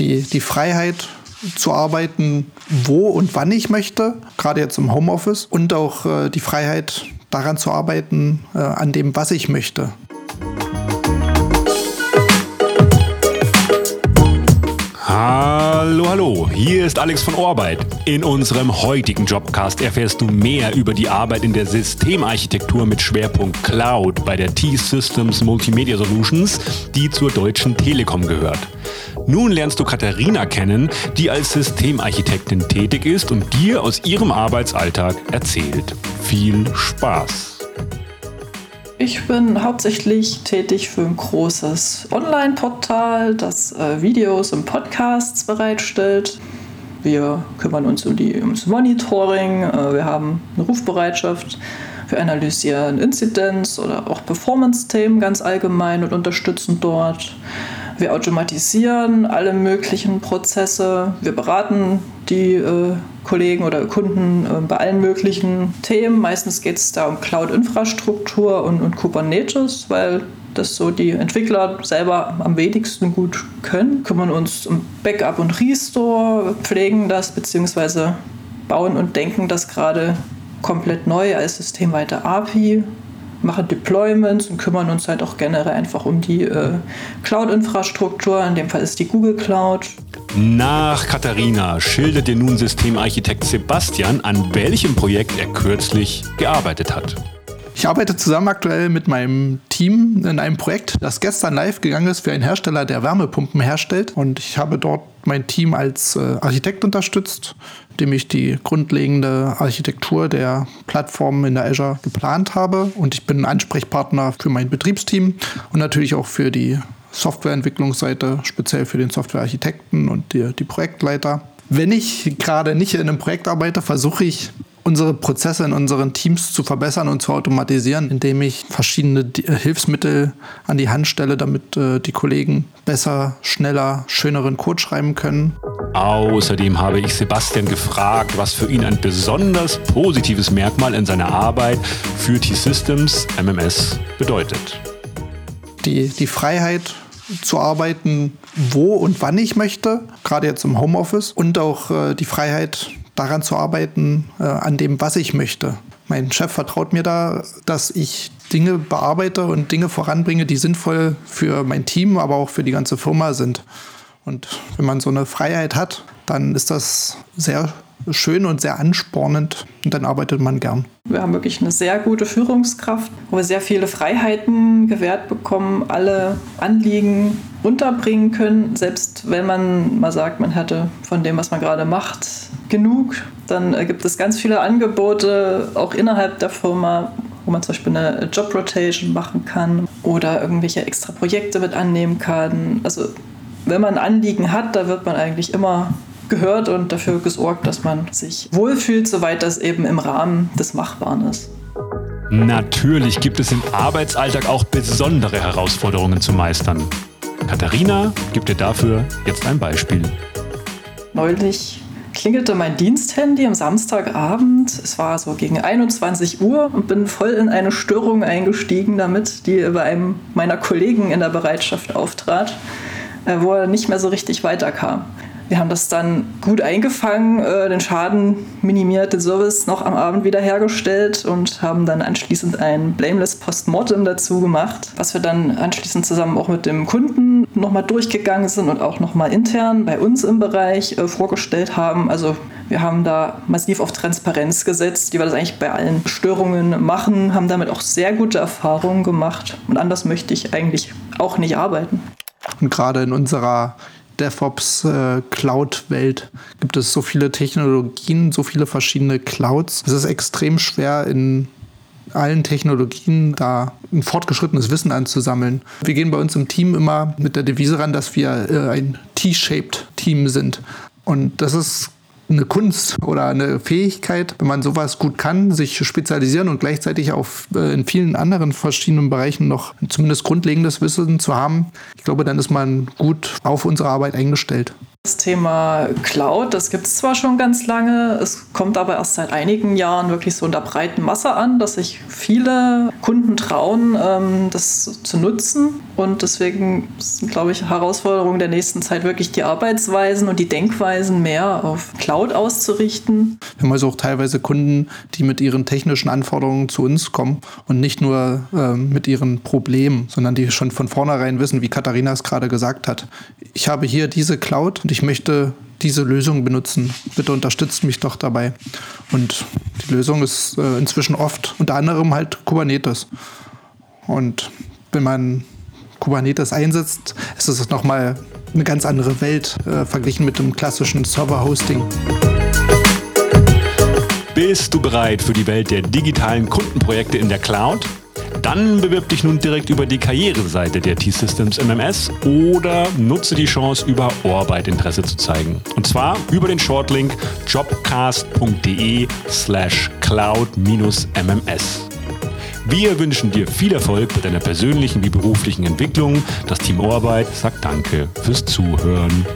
Die, die Freiheit zu arbeiten, wo und wann ich möchte, gerade jetzt im Homeoffice, und auch äh, die Freiheit daran zu arbeiten, äh, an dem, was ich möchte. Hallo, hallo, hier ist Alex von Orbeit. In unserem heutigen Jobcast erfährst du mehr über die Arbeit in der Systemarchitektur mit Schwerpunkt Cloud bei der T-Systems Multimedia Solutions, die zur Deutschen Telekom gehört. Nun lernst du Katharina kennen, die als Systemarchitektin tätig ist und dir aus ihrem Arbeitsalltag erzählt. Viel Spaß! Ich bin hauptsächlich tätig für ein großes Online-Portal, das äh, Videos und Podcasts bereitstellt. Wir kümmern uns um die, ums Monitoring, äh, wir haben eine Rufbereitschaft, wir analysieren Inzidenz oder auch Performance-Themen ganz allgemein und unterstützen dort. Wir automatisieren alle möglichen Prozesse. Wir beraten die äh, Kollegen oder Kunden äh, bei allen möglichen Themen. Meistens geht es da um Cloud-Infrastruktur und, und Kubernetes, weil das so die Entwickler selber am wenigsten gut können. Kümmern uns um Backup und Restore, pflegen das bzw. bauen und denken das gerade komplett neu als systemweite API machen Deployments und kümmern uns halt auch generell einfach um die äh, Cloud-Infrastruktur. In dem Fall ist die Google Cloud. Nach Katharina schildert dir nun Systemarchitekt Sebastian, an welchem Projekt er kürzlich gearbeitet hat. Ich arbeite zusammen aktuell mit meinem Team in einem Projekt, das gestern live gegangen ist für einen Hersteller, der Wärmepumpen herstellt. Und ich habe dort mein Team als äh, Architekt unterstützt, dem ich die grundlegende Architektur der Plattform in der Azure geplant habe. Und ich bin Ansprechpartner für mein Betriebsteam und natürlich auch für die Softwareentwicklungsseite, speziell für den Softwarearchitekten und die, die Projektleiter. Wenn ich gerade nicht in einem Projekt arbeite, versuche ich unsere Prozesse in unseren Teams zu verbessern und zu automatisieren, indem ich verschiedene äh, Hilfsmittel an die Hand stelle, damit äh, die Kollegen besser, schneller, schöneren Code schreiben können. Außerdem habe ich Sebastian gefragt, was für ihn ein besonders positives Merkmal in seiner Arbeit für T-Systems MMS bedeutet. Die, die Freiheit zu arbeiten, wo und wann ich möchte, gerade jetzt im Homeoffice und auch äh, die Freiheit daran zu arbeiten, äh, an dem, was ich möchte. Mein Chef vertraut mir da, dass ich Dinge bearbeite und Dinge voranbringe, die sinnvoll für mein Team, aber auch für die ganze Firma sind. Und wenn man so eine Freiheit hat, dann ist das sehr schön und sehr anspornend und dann arbeitet man gern. Wir haben wirklich eine sehr gute Führungskraft, wo wir sehr viele Freiheiten gewährt bekommen, alle Anliegen unterbringen können. Selbst wenn man mal sagt, man hätte von dem, was man gerade macht, genug, dann gibt es ganz viele Angebote, auch innerhalb der Firma, wo man zum Beispiel eine Job Rotation machen kann oder irgendwelche extra Projekte mit annehmen kann. Also wenn man Anliegen hat, da wird man eigentlich immer gehört und dafür gesorgt, dass man sich wohlfühlt, soweit das eben im Rahmen des Machbaren ist. Natürlich gibt es im Arbeitsalltag auch besondere Herausforderungen zu meistern. Katharina gibt dir dafür jetzt ein Beispiel. Neulich klingelte mein Diensthandy am Samstagabend. Es war so gegen 21 Uhr und bin voll in eine Störung eingestiegen damit, die bei einem meiner Kollegen in der Bereitschaft auftrat, äh, wo er nicht mehr so richtig weiterkam. Wir haben das dann gut eingefangen, äh, den Schaden minimiert, den Service noch am Abend wiederhergestellt und haben dann anschließend ein Blameless Postmortem dazu gemacht, was wir dann anschließend zusammen auch mit dem Kunden nochmal durchgegangen sind und auch nochmal intern bei uns im Bereich äh, vorgestellt haben. Also wir haben da massiv auf Transparenz gesetzt, die wir das eigentlich bei allen Störungen machen, haben damit auch sehr gute Erfahrungen gemacht und anders möchte ich eigentlich auch nicht arbeiten. Und gerade in unserer DevOps äh, gibt es so viele Technologien, so viele verschiedene Clouds. Es ist extrem schwer in allen Technologien da ein fortgeschrittenes Wissen anzusammeln. Wir gehen bei uns im Team immer mit der Devise ran, dass wir äh, ein T-shaped Team sind. Und das ist eine Kunst oder eine Fähigkeit, wenn man sowas gut kann, sich spezialisieren und gleichzeitig auf äh, in vielen anderen verschiedenen Bereichen noch zumindest grundlegendes Wissen zu haben. Ich glaube, dann ist man gut auf unsere Arbeit eingestellt. Das Thema Cloud, das gibt es zwar schon ganz lange, es kommt aber erst seit einigen Jahren wirklich so in der breiten Masse an, dass sich viele Kunden trauen, ähm, das zu nutzen Und deswegen sind, glaube ich, Herausforderungen der nächsten Zeit wirklich die Arbeitsweisen und die Denkweisen mehr auf Cloud auszurichten. Wir haben also auch teilweise Kunden, die mit ihren technischen Anforderungen zu uns kommen und nicht nur äh, mit ihren Problemen, sondern die schon von vornherein wissen, wie Katharina es gerade gesagt hat. Ich habe hier diese Cloud und ich möchte diese Lösung benutzen. Bitte unterstützt mich doch dabei. Und die Lösung ist äh, inzwischen oft unter anderem halt Kubernetes. Und wenn man Kubernetes einsetzt, ist es nochmal eine ganz andere Welt äh, verglichen mit dem klassischen Server-Hosting. Bist du bereit für die Welt der digitalen Kundenprojekte in der Cloud? Dann bewirb dich nun direkt über die Karriereseite der T-Systems MMS oder nutze die Chance, über Orbeit Interesse zu zeigen. Und zwar über den Shortlink jobcast.de slash cloud-mms. Wir wünschen dir viel Erfolg bei deiner persönlichen wie beruflichen Entwicklung. Das Team Orbeit sagt Danke fürs Zuhören.